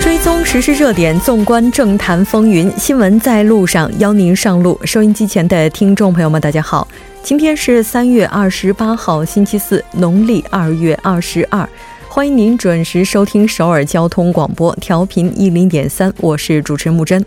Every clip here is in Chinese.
追踪时事热点，纵观政坛风云，新闻在路上，邀您上路。收音机前的听众朋友们，大家好，今天是三月二十八号，星期四，农历二月二十二。欢迎您准时收听首尔交通广播，调频一零点三，我是主持人木真。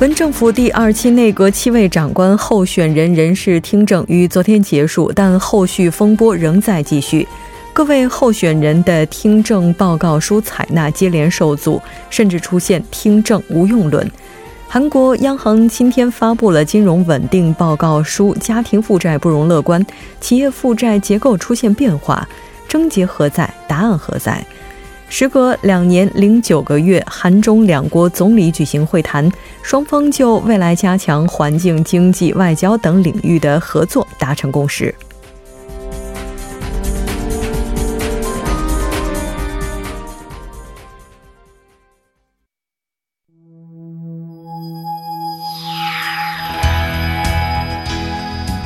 文政府第二期内阁七位长官候选人人事听证于昨天结束，但后续风波仍在继续。各位候选人的听证报告书采纳接连受阻，甚至出现听证无用论。韩国央行今天发布了金融稳定报告书，家庭负债不容乐观，企业负债结构出现变化，症结何在？答案何在？时隔两年零九个月，韩中两国总理举行会谈，双方就未来加强环境、经济、外交等领域的合作达成共识。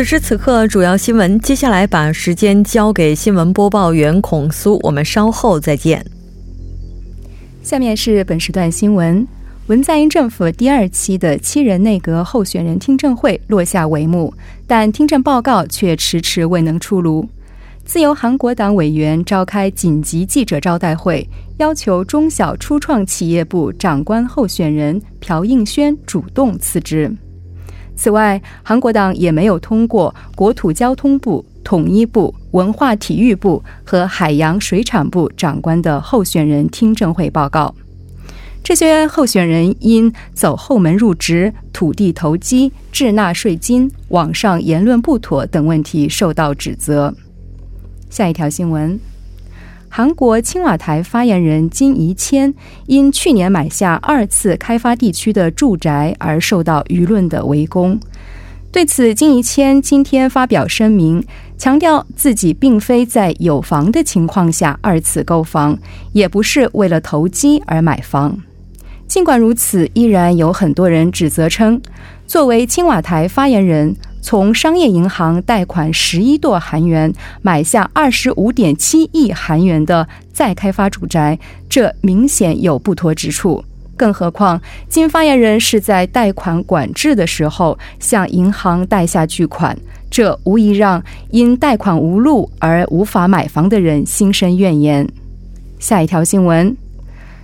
此时此刻，主要新闻。接下来把时间交给新闻播报员孔苏，我们稍后再见。下面是本时段新闻：文在寅政府第二期的七人内阁候选人听证会落下帷幕，但听证报告却迟迟未能出炉。自由韩国党委员召开紧急记者招待会，要求中小初创企业部长官候选人朴应轩主动辞职。此外，韩国党也没有通过国土交通部、统一部、文化体育部和海洋水产部长官的候选人听证会报告。这些候选人因走后门入职、土地投机、滞纳税金、网上言论不妥等问题受到指责。下一条新闻。韩国青瓦台发言人金怡谦因去年买下二次开发地区的住宅而受到舆论的围攻。对此，金怡谦今天发表声明，强调自己并非在有房的情况下二次购房，也不是为了投机而买房。尽管如此，依然有很多人指责称，作为青瓦台发言人。从商业银行贷款十一多韩元买下二十五点七亿韩元的再开发住宅，这明显有不妥之处。更何况，金发言人是在贷款管制的时候向银行贷下巨款，这无疑让因贷款无路而无法买房的人心生怨言。下一条新闻：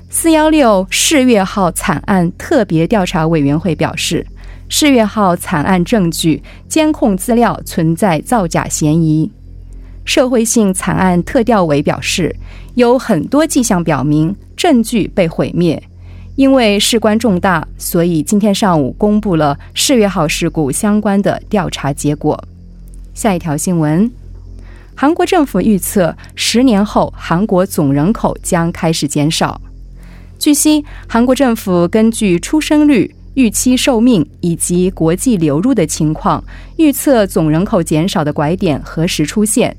四幺六世越号惨案特别调查委员会表示。世越号惨案证据监控资料存在造假嫌疑。社会性惨案特调委表示，有很多迹象表明证据被毁灭。因为事关重大，所以今天上午公布了世越号事故相关的调查结果。下一条新闻：韩国政府预测，十年后韩国总人口将开始减少。据悉，韩国政府根据出生率。预期寿命以及国际流入的情况，预测总人口减少的拐点何时出现？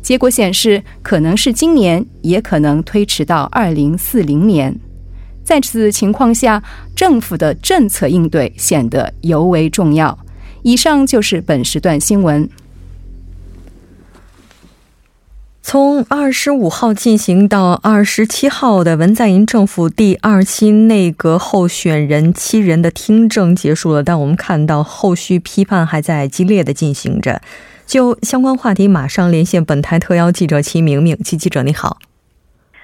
结果显示，可能是今年，也可能推迟到二零四零年。在此情况下，政府的政策应对显得尤为重要。以上就是本时段新闻。从二十五号进行到二十七号的文在寅政府第二期内阁候选人七人的听证结束了，但我们看到后续批判还在激烈的进行着。就相关话题，马上连线本台特邀记者齐明明。齐记者你好，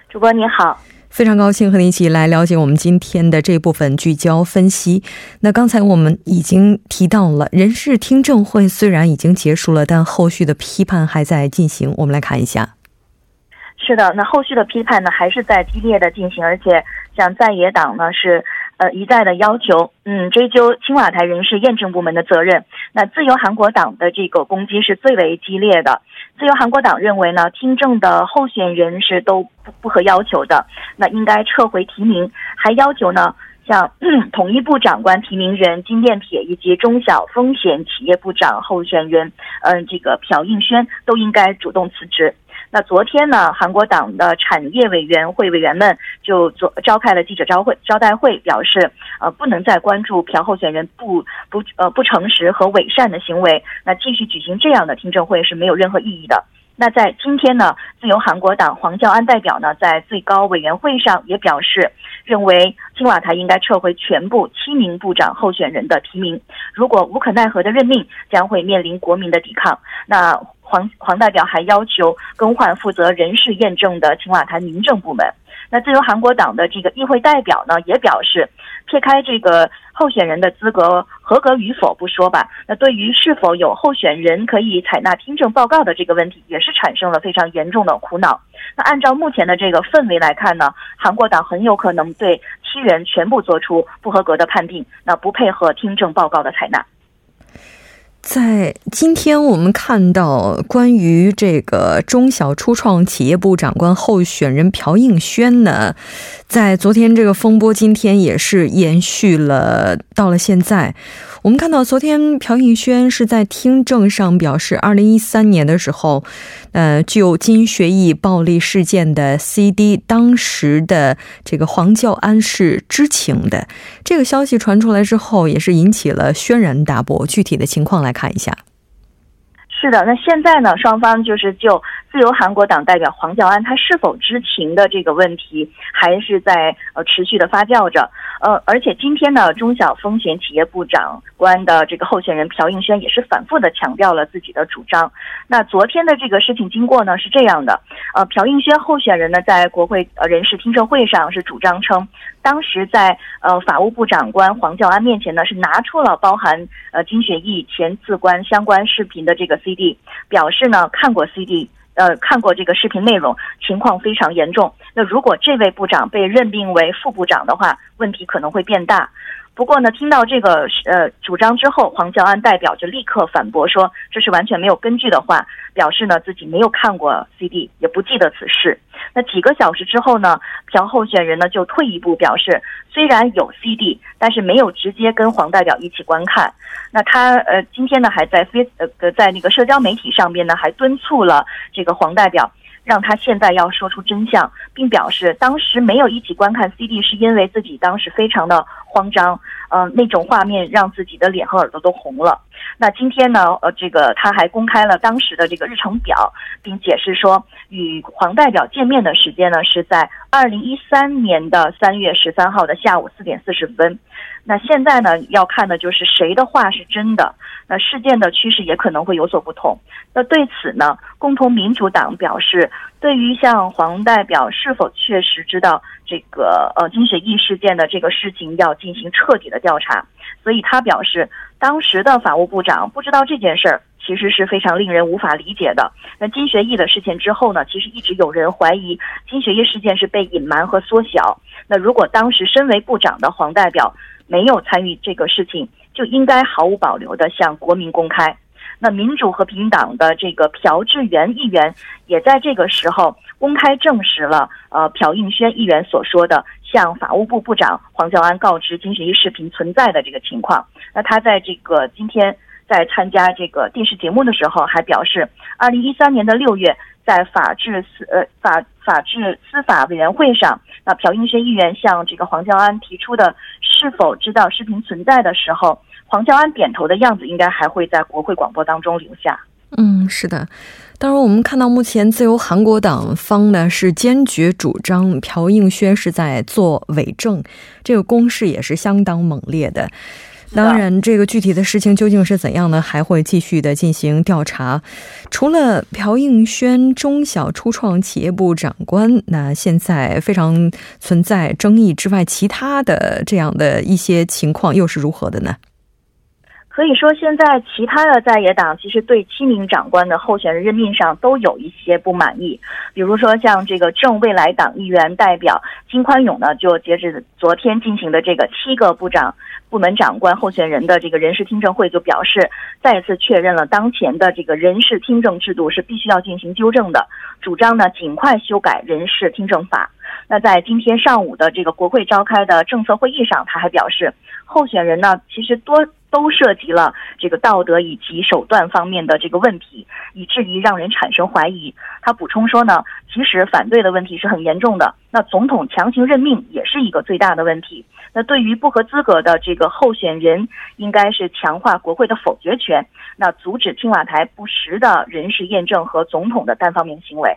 主播你好。非常高兴和你一起来了解我们今天的这部分聚焦分析。那刚才我们已经提到了人事听证会虽然已经结束了，但后续的批判还在进行。我们来看一下。是的，那后续的批判呢还是在激烈的进行，而且像在野党呢是。呃，一再的要求，嗯，追究青瓦台人事验证部门的责任。那自由韩国党的这个攻击是最为激烈的。自由韩国党认为呢，听证的候选人是都不不合要求的，那应该撤回提名，还要求呢，像 统一部长官提名人金电铁以及中小风险企业部长候选人，嗯，这个朴应轩都应该主动辞职。那昨天呢，韩国党的产业委员会委员们就做召开了记者招会招待会，表示呃不能再关注朴候选人不不呃不诚实和伪善的行为，那继续举行这样的听证会是没有任何意义的。那在今天呢，自由韩国党黄教安代表呢在最高委员会上也表示，认为青瓦台应该撤回全部七名部长候选人的提名，如果无可奈何的任命，将会面临国民的抵抗。那。黄黄代表还要求更换负责人事验证的青瓦台民政部门。那自由韩国党的这个议会代表呢，也表示，撇开这个候选人的资格合格与否不说吧，那对于是否有候选人可以采纳听证报告的这个问题，也是产生了非常严重的苦恼。那按照目前的这个氛围来看呢，韩国党很有可能对七人全部做出不合格的判定，那不配合听证报告的采纳。在今天，我们看到关于这个中小初创企业部长官候选人朴应轩呢，在昨天这个风波，今天也是延续了到了现在。我们看到，昨天朴应轩是在听证上表示，二零一三年的时候，呃，就金学义暴力事件的 CD，当时的这个黄教安是知情的。这个消息传出来之后，也是引起了轩然大波。具体的情况来看一下。是的，那现在呢，双方就是就自由韩国党代表黄教安他是否知情的这个问题，还是在呃持续的发酵着。呃，而且今天呢，中小风险企业部长官的这个候选人朴应轩也是反复的强调了自己的主张。那昨天的这个事情经过呢是这样的，呃，朴应轩候选人呢在国会呃人事听证会上是主张称，当时在呃法务部长官黄教安面前呢是拿出了包含呃金雪义前次官相关视频的这个 CD，表示呢看过 CD。呃，看过这个视频内容，情况非常严重。那如果这位部长被任命为副部长的话，问题可能会变大。不过呢，听到这个呃主张之后，黄教安代表就立刻反驳说这是完全没有根据的话，表示呢自己没有看过 CD，也不记得此事。那几个小时之后呢，朴候选人呢就退一步表示，虽然有 CD，但是没有直接跟黄代表一起观看。那他呃今天呢还在非呃在那个社交媒体上边呢还敦促了这个黄代表。让他现在要说出真相，并表示当时没有一起观看 CD，是因为自己当时非常的慌张，呃，那种画面让自己的脸和耳朵都红了。那今天呢，呃，这个他还公开了当时的这个日程表，并解释说，与黄代表见面的时间呢是在二零一三年的三月十三号的下午四点四十分。那现在呢，要看的就是谁的话是真的。那事件的趋势也可能会有所不同。那对此呢，共同民主党表示，对于像黄代表是否确实知道这个呃金雪义事件的这个事情，要进行彻底的调查。所以他表示，当时的法务部长不知道这件事儿，其实是非常令人无法理解的。那金学义的事件之后呢，其实一直有人怀疑金学义事件是被隐瞒和缩小。那如果当时身为部长的黄代表，没有参与这个事情，就应该毫无保留地向国民公开。那民主和平党的这个朴智元议员也在这个时候公开证实了，呃，朴应轩议员所说的向法务部部长黄教安告知金学义视频存在的这个情况。那他在这个今天在参加这个电视节目的时候，还表示，二零一三年的六月，在法治司呃法法治司法委员会上。那朴应轩议员向这个黄教安提出的是否知道视频存在的时候，黄教安点头的样子，应该还会在国会广播当中留下。嗯，是的。当然，我们看到目前自由韩国党方呢是坚决主张朴应轩是在做伪证，这个攻势也是相当猛烈的。当然，这个具体的事情究竟是怎样呢？还会继续的进行调查。除了朴应轩中小初创企业部长官，那现在非常存在争议之外，其他的这样的一些情况又是如何的呢？可以说，现在其他的在野党其实对七名长官的候选人任命上都有一些不满意。比如说，像这个正未来党议员代表金宽永呢，就截止昨天进行的这个七个部长部门长官候选人的这个人事听证会，就表示再次确认了当前的这个人事听证制度是必须要进行纠正的，主张呢尽快修改人事听证法。那在今天上午的这个国会召开的政策会议上，他还表示，候选人呢其实多。都涉及了这个道德以及手段方面的这个问题，以至于让人产生怀疑。他补充说呢，其实反对的问题是很严重的。那总统强行任命也是一个最大的问题。那对于不合资格的这个候选人，应该是强化国会的否决权，那阻止青瓦台不实的人事验证和总统的单方面行为。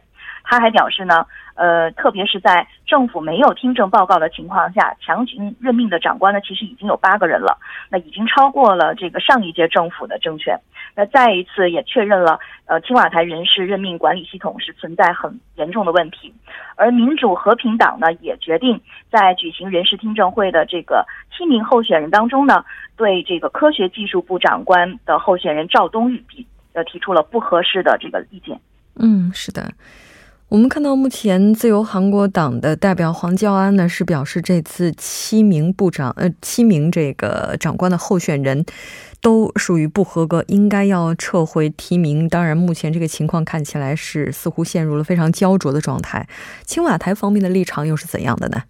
他还表示呢，呃，特别是在政府没有听证报告的情况下，强行任命的长官呢，其实已经有八个人了，那已经超过了这个上一届政府的政权。那再一次也确认了，呃，青瓦台人事任命管理系统是存在很严重的问题。而民主和平党呢，也决定在举行人事听证会的这个七名候选人当中呢，对这个科学技术部长官的候选人赵东玉提呃提出了不合适的这个意见。嗯，是的。我们看到，目前自由韩国党的代表黄教安呢是表示，这次七名部长呃七名这个长官的候选人都属于不合格，应该要撤回提名。当然，目前这个情况看起来是似乎陷入了非常焦灼的状态。青瓦台方面的立场又是怎样的呢？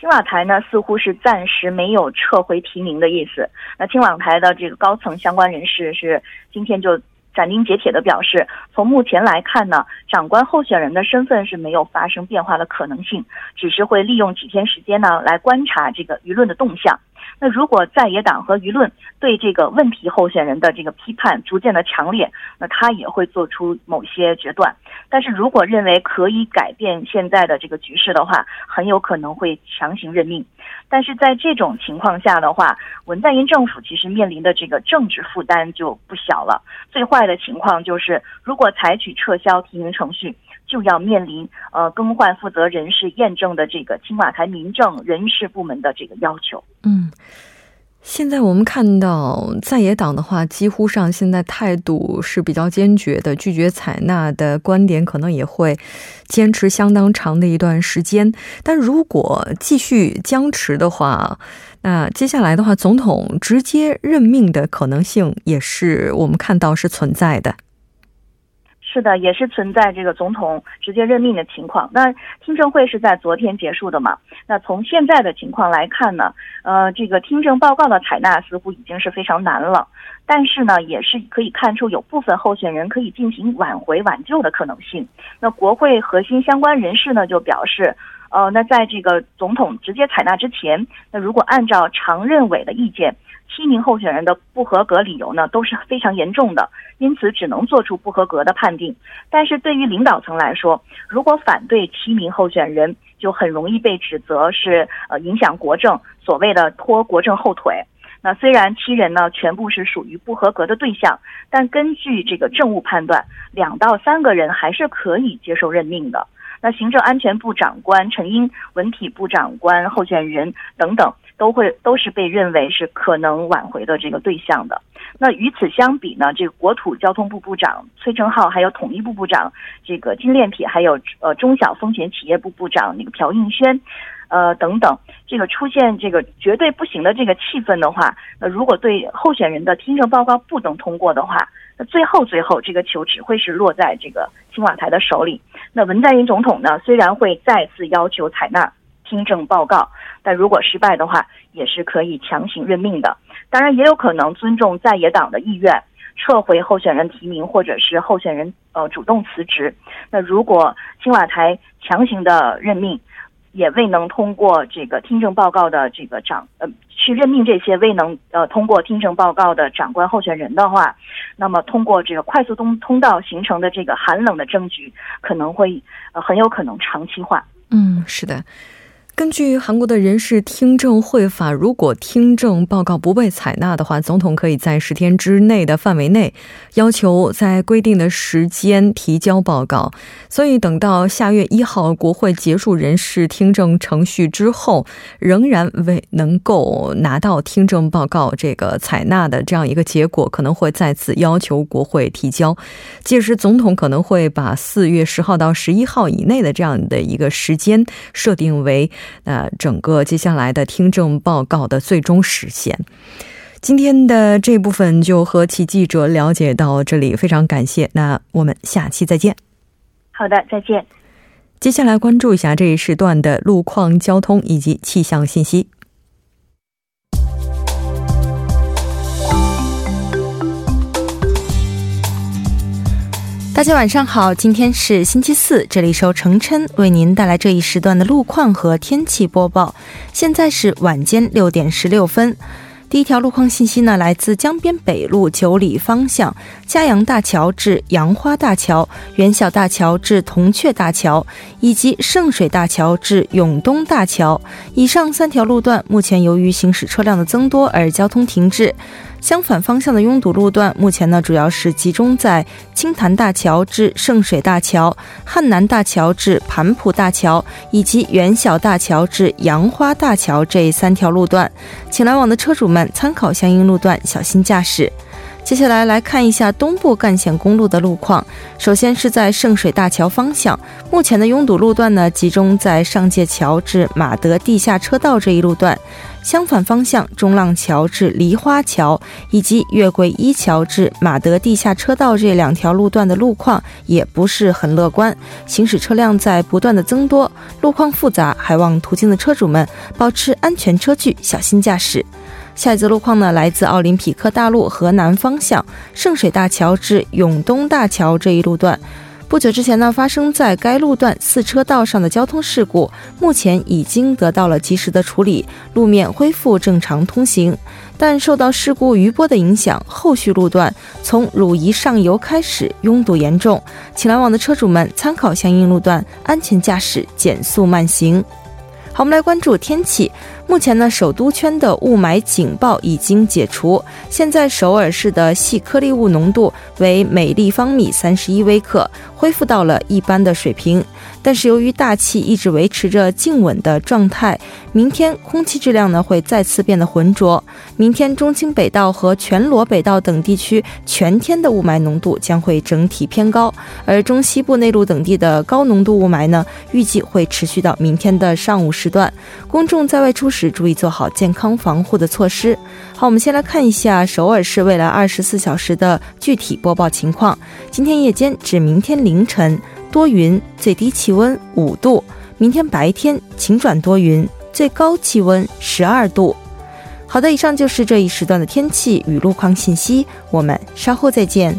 青瓦台呢似乎是暂时没有撤回提名的意思。那青瓦台的这个高层相关人士是今天就。斩钉截铁地表示，从目前来看呢，长官候选人的身份是没有发生变化的可能性，只是会利用几天时间呢来观察这个舆论的动向。那如果在野党和舆论对这个问题候选人的这个批判逐渐的强烈，那他也会做出某些决断。但是如果认为可以改变现在的这个局势的话，很有可能会强行任命。但是在这种情况下的话，文在寅政府其实面临的这个政治负担就不小了。最坏的情况就是，如果采取撤销提名程序。就要面临呃更换负责人事验证的这个青瓦台民政人事部门的这个要求。嗯，现在我们看到在野党的话，几乎上现在态度是比较坚决的，拒绝采纳的观点可能也会坚持相当长的一段时间。但如果继续僵持的话，那接下来的话，总统直接任命的可能性也是我们看到是存在的。是的，也是存在这个总统直接任命的情况。那听证会是在昨天结束的嘛？那从现在的情况来看呢，呃，这个听证报告的采纳似乎已经是非常难了。但是呢，也是可以看出有部分候选人可以进行挽回挽救的可能性。那国会核心相关人士呢就表示，呃，那在这个总统直接采纳之前，那如果按照常任委的意见。七名候选人的不合格理由呢都是非常严重的，因此只能做出不合格的判定。但是对于领导层来说，如果反对七名候选人，就很容易被指责是呃影响国政，所谓的拖国政后腿。那虽然七人呢全部是属于不合格的对象，但根据这个政务判断，两到三个人还是可以接受任命的。那行政安全部长官陈英、文体部长官候选人等等。都会都是被认为是可能挽回的这个对象的。那与此相比呢，这个国土交通部部长崔成浩，还有统一部部长这个金炼铁，还有呃中小风险企业部部长那个朴应轩，呃等等，这个出现这个绝对不行的这个气氛的话，那如果对候选人的听证报告不能通过的话，那最后最后这个球只会是落在这个青瓦台的手里。那文在寅总统呢，虽然会再次要求采纳。听证报告，但如果失败的话，也是可以强行任命的。当然，也有可能尊重在野党的意愿，撤回候选人提名，或者是候选人呃主动辞职。那如果青瓦台强行的任命，也未能通过这个听证报告的这个长呃去任命这些未能呃通过听证报告的长官候选人的话，那么通过这个快速通通道形成的这个寒冷的政局，可能会呃很有可能长期化。嗯，是的。根据韩国的人事听证会法，如果听证报告不被采纳的话，总统可以在十天之内的范围内要求在规定的时间提交报告。所以，等到下月一号国会结束人事听证程序之后，仍然未能够拿到听证报告这个采纳的这样一个结果，可能会再次要求国会提交。届时，总统可能会把四月十号到十一号以内的这样的一个时间设定为。那整个接下来的听证报告的最终实现，今天的这部分就和其记者了解到这里，非常感谢。那我们下期再见。好的，再见。接下来关注一下这一时段的路况、交通以及气象信息。大家晚上好，今天是星期四，这里是程琛为您带来这一时段的路况和天气播报。现在是晚间六点十六分。第一条路况信息呢，来自江边北路九里方向嘉阳大桥至杨花大桥、元小大桥至铜雀大桥，以及圣水大桥至永东大桥。以上三条路段目前由于行驶车辆的增多而交通停滞。相反方向的拥堵路段，目前呢主要是集中在青潭大桥至圣水大桥、汉南大桥至盘浦大桥以及元小大桥至杨花大桥这三条路段，请来往的车主们参考相应路段，小心驾驶。接下来来看一下东部干线公路的路况。首先是在圣水大桥方向，目前的拥堵路段呢，集中在上界桥至马德地下车道这一路段。相反方向，中浪桥至梨花桥以及月桂一桥至马德地下车道这两条路段的路况也不是很乐观，行驶车辆在不断的增多，路况复杂，还望途经的车主们保持安全车距，小心驾驶。下一则路况呢，来自奥林匹克大路河南方向圣水大桥至永东大桥这一路段。不久之前呢，发生在该路段四车道上的交通事故，目前已经得到了及时的处理，路面恢复正常通行。但受到事故余波的影响，后续路段从汝仪上游开始拥堵严重，请来往的车主们参考相应路段，安全驾驶，减速慢行。好，我们来关注天气。目前呢，首都圈的雾霾警报已经解除。现在首尔市的细颗粒物浓度为每立方米三十一微克，恢复到了一般的水平。但是由于大气一直维持着静稳的状态，明天空气质量呢会再次变得浑浊。明天中清北道和全罗北道等地区全天的雾霾浓度将会整体偏高，而中西部内陆等地的高浓度雾霾呢，预计会持续到明天的上午时段。公众在外出时注意做好健康防护的措施。好，我们先来看一下首尔市未来二十四小时的具体播报情况。今天夜间至明天凌晨。多云，最低气温五度。明天白天晴转多云，最高气温十二度。好的，以上就是这一时段的天气与路况信息。我们稍后再见。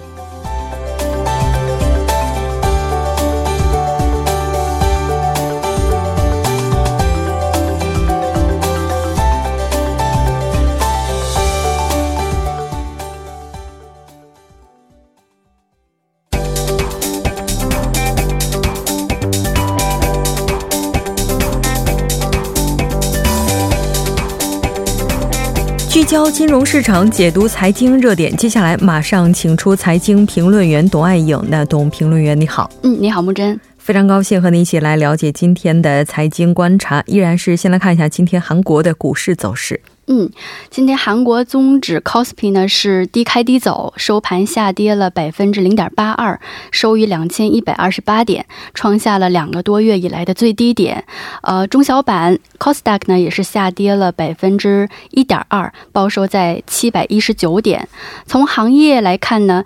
聚焦金融市场，解读财经热点。接下来马上请出财经评论员董爱颖。那董评论员你好，嗯，你好木真，非常高兴和你一起来了解今天的财经观察。依然是先来看一下今天韩国的股市走势。嗯，今天韩国综指 Kospi 呢是低开低走，收盘下跌了百分之零点八二，收于两千一百二十八点，创下了两个多月以来的最低点。呃，中小板 Kosdaq 呢也是下跌了百分之一点二，报收在七百一十九点。从行业来看呢。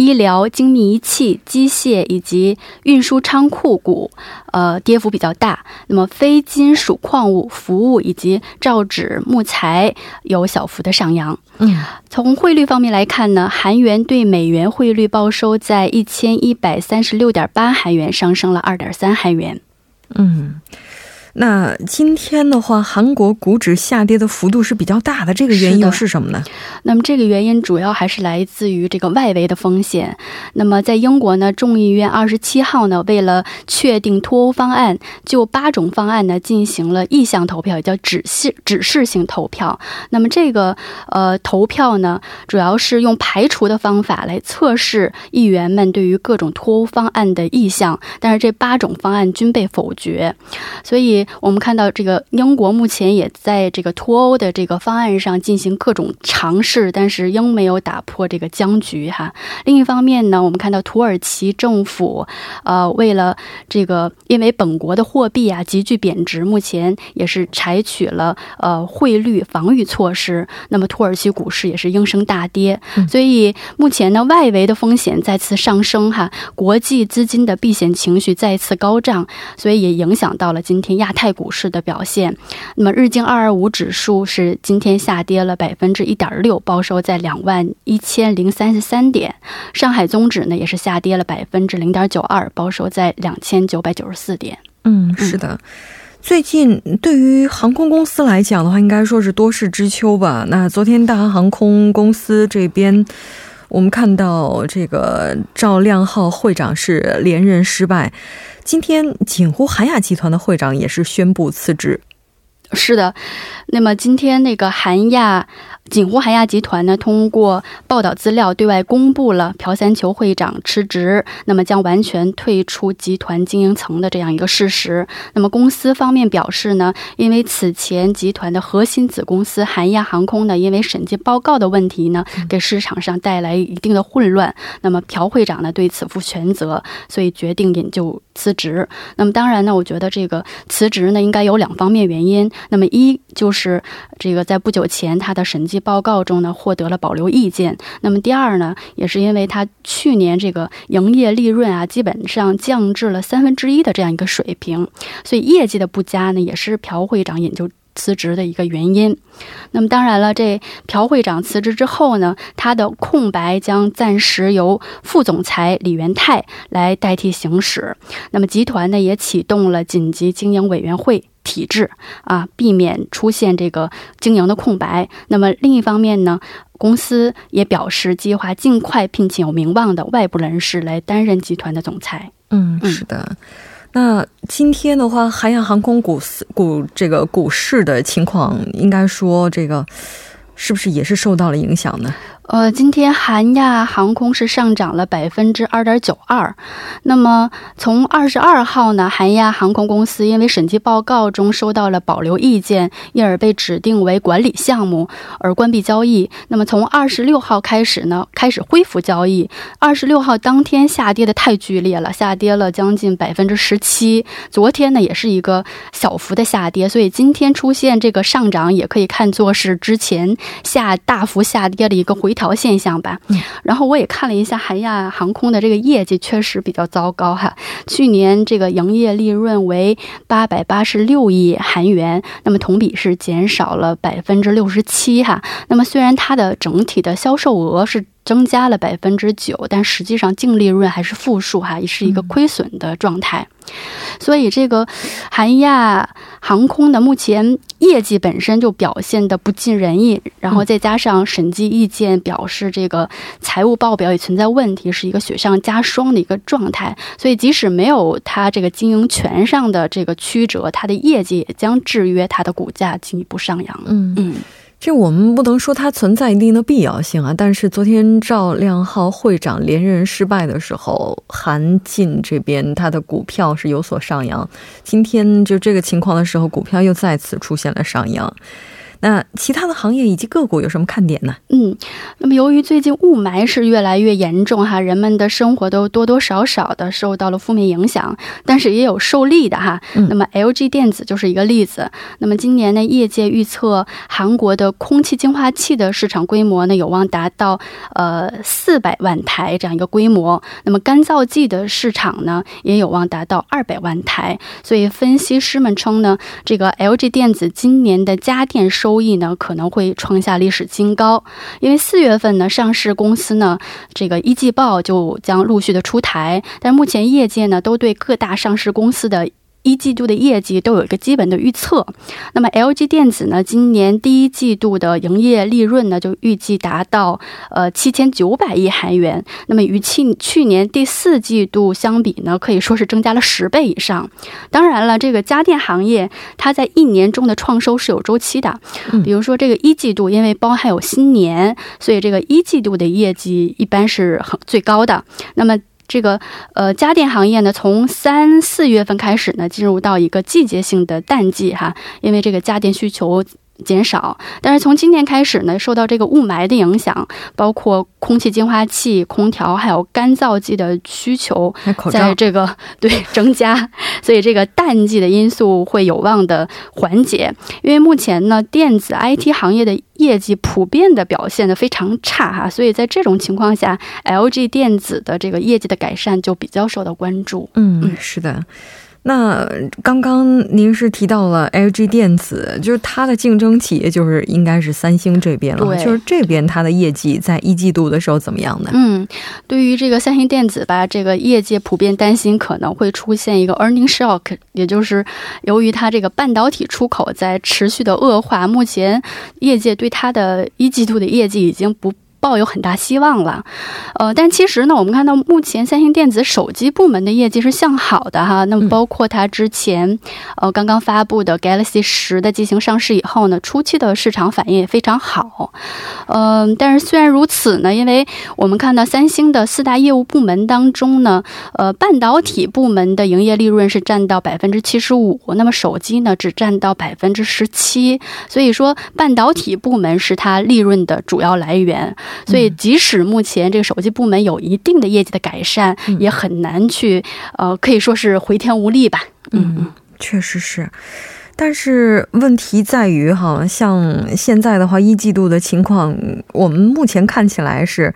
医疗、精密仪器、机械以及运输仓库股，呃，跌幅比较大。那么，非金属矿物、服务以及造纸、木材有小幅的上扬。嗯，从汇率方面来看呢，韩元对美元汇率报收在一千一百三十六点八韩元，上升了二点三韩元。嗯。那今天的话，韩国股指下跌的幅度是比较大的，这个原因又是什么呢？那么这个原因主要还是来自于这个外围的风险。那么在英国呢，众议院二十七号呢，为了确定脱欧方案，就八种方案呢进行了意向投票，也叫指示指示性投票。那么这个呃投票呢，主要是用排除的方法来测试议员们对于各种脱欧方案的意向，但是这八种方案均被否决，所以。我们看到，这个英国目前也在这个脱欧的这个方案上进行各种尝试，但是仍没有打破这个僵局哈。另一方面呢，我们看到土耳其政府，呃，为了这个，因为本国的货币啊急剧贬值，目前也是采取了呃汇率防御措施。那么土耳其股市也是应声大跌，所以目前呢，外围的风险再次上升哈，国际资金的避险情绪再次高涨，所以也影响到了今天亚。泰股市的表现，那么日经二二五指数是今天下跌了百分之一点六，报收在两万一千零三十三点。上海综指呢也是下跌了百分之零点九二，报收在两千九百九十四点。嗯，是的。最近对于航空公司来讲的话，应该说是多事之秋吧。那昨天大韩航空公司这边，我们看到这个赵亮浩会长是连任失败。今天，锦湖韩亚集团的会长也是宣布辞职。是的，那么今天那个韩亚。锦湖韩亚集团呢，通过报道资料对外公布了朴三球会长辞职，那么将完全退出集团经营层的这样一个事实。那么公司方面表示呢，因为此前集团的核心子公司韩亚航空呢，因为审计报告的问题呢，给市场上带来一定的混乱。那么朴会长呢，对此负全责，所以决定引咎辞职。那么当然呢，我觉得这个辞职呢，应该有两方面原因。那么一就是这个在不久前他的审计。报告中呢获得了保留意见。那么第二呢，也是因为他去年这个营业利润啊，基本上降至了三分之一的这样一个水平，所以业绩的不佳呢，也是朴会长引就辞职的一个原因。那么当然了，这朴会长辞职之后呢，他的空白将暂时由副总裁李元泰来代替行使。那么集团呢也启动了紧急经营委员会。体制啊，避免出现这个经营的空白。那么另一方面呢，公司也表示计划尽快聘请有名望的外部人士来担任集团的总裁。嗯，是的。那今天的话，海洋航空股股这个股市的情况，应该说这个是不是也是受到了影响呢？呃，今天韩亚航空是上涨了百分之二点九二。那么从二十二号呢，韩亚航空公司因为审计报告中收到了保留意见，因而被指定为管理项目而关闭交易。那么从二十六号开始呢，开始恢复交易。二十六号当天下跌的太剧烈了，下跌了将近百分之十七。昨天呢，也是一个小幅的下跌，所以今天出现这个上涨，也可以看作是之前下大幅下跌的一个回。调现象吧，然后我也看了一下韩亚航空的这个业绩，确实比较糟糕哈。去年这个营业利润为八百八十六亿韩元，那么同比是减少了百分之六十七哈。那么虽然它的整体的销售额是。增加了百分之九，但实际上净利润还是负数哈，也是一个亏损的状态。所以这个韩亚航空的目前业绩本身就表现的不尽人意，然后再加上审计意见表示这个财务报表也存在问题，是一个雪上加霜的一个状态。所以即使没有它这个经营权上的这个曲折，它的业绩也将制约它的股价进一步上扬。嗯嗯。这我们不能说它存在一定的必要性啊，但是昨天赵亮浩会长连任失败的时候，韩进这边他的股票是有所上扬，今天就这个情况的时候，股票又再次出现了上扬。那其他的行业以及个股有什么看点呢？嗯，那么由于最近雾霾是越来越严重哈，人们的生活都多多少少的受到了负面影响，但是也有受利的哈。那么 LG 电子就是一个例子。那么今年呢，业界预测韩国的空气净化器的市场规模呢有望达到呃四百万台这样一个规模。那么干燥剂的市场呢也有望达到二百万台。所以分析师们称呢，这个 LG 电子今年的家电收收益呢可能会创下历史新高，因为四月份呢上市公司呢这个一季报就将陆续的出台，但目前业界呢都对各大上市公司的一季度的业绩都有一个基本的预测。那么 LG 电子呢，今年第一季度的营业利润呢，就预计达到呃七千九百亿韩元。那么与去去年第四季度相比呢，可以说是增加了十倍以上。当然了，这个家电行业它在一年中的创收是有周期的。比如说这个一季度，因为包含有新年，所以这个一季度的业绩一般是很最高的。那么这个呃家电行业呢，从三四月份开始呢，进入到一个季节性的淡季哈，因为这个家电需求。减少，但是从今年开始呢，受到这个雾霾的影响，包括空气净化器、空调还有干燥剂的需求，在这个对增加，所以这个淡季的因素会有望的缓解。因为目前呢，电子 IT 行业的业绩普遍的表现的非常差哈，所以在这种情况下，LG 电子的这个业绩的改善就比较受到关注。嗯，是的。那刚刚您是提到了 LG 电子，就是它的竞争企业就是应该是三星这边了。就是这边它的业绩在一季度的时候怎么样呢？嗯，对于这个三星电子吧，这个业界普遍担心可能会出现一个 earning shock，也就是由于它这个半导体出口在持续的恶化，目前业界对它的一季度的业绩已经不。抱有很大希望了，呃，但其实呢，我们看到目前三星电子手机部门的业绩是向好的哈。那么包括它之前呃刚刚发布的 Galaxy 十的机型上市以后呢，初期的市场反应也非常好。嗯，但是虽然如此呢，因为我们看到三星的四大业务部门当中呢，呃，半导体部门的营业利润是占到百分之七十五，那么手机呢只占到百分之十七，所以说半导体部门是它利润的主要来源。所以，即使目前这个手机部门有一定的业绩的改善，也很难去，呃，可以说是回天无力吧。嗯，确实是。但是问题在于，哈，像现在的话，一季度的情况，我们目前看起来是。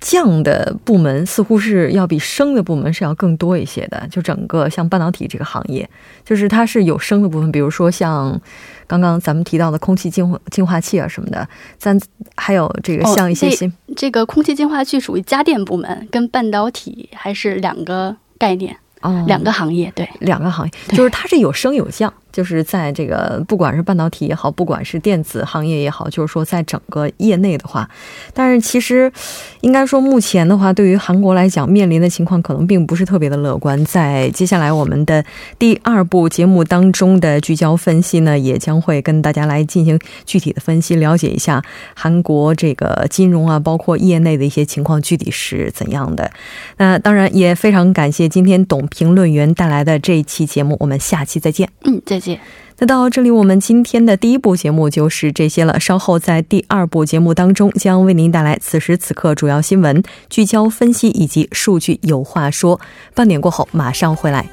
降的部门似乎是要比升的部门是要更多一些的，就整个像半导体这个行业，就是它是有升的部分，比如说像刚刚咱们提到的空气净化净化器啊什么的，咱还有这个像一些新这个空气净化器属于家电部门，跟半导体还是两个概念哦，两个行业对，两个行业就是它是有升有降。就是在这个不管是半导体也好，不管是电子行业也好，就是说在整个业内的话，但是其实应该说目前的话，对于韩国来讲面临的情况可能并不是特别的乐观。在接下来我们的第二部节目当中的聚焦分析呢，也将会跟大家来进行具体的分析，了解一下韩国这个金融啊，包括业内的一些情况具体是怎样的。那当然也非常感谢今天董评论员带来的这一期节目，我们下期再见。嗯，再见。那到这里，我们今天的第一部节目就是这些了。稍后在第二部节目当中，将为您带来此时此刻主要新闻聚焦分析以及数据有话说。半点过后马上回来。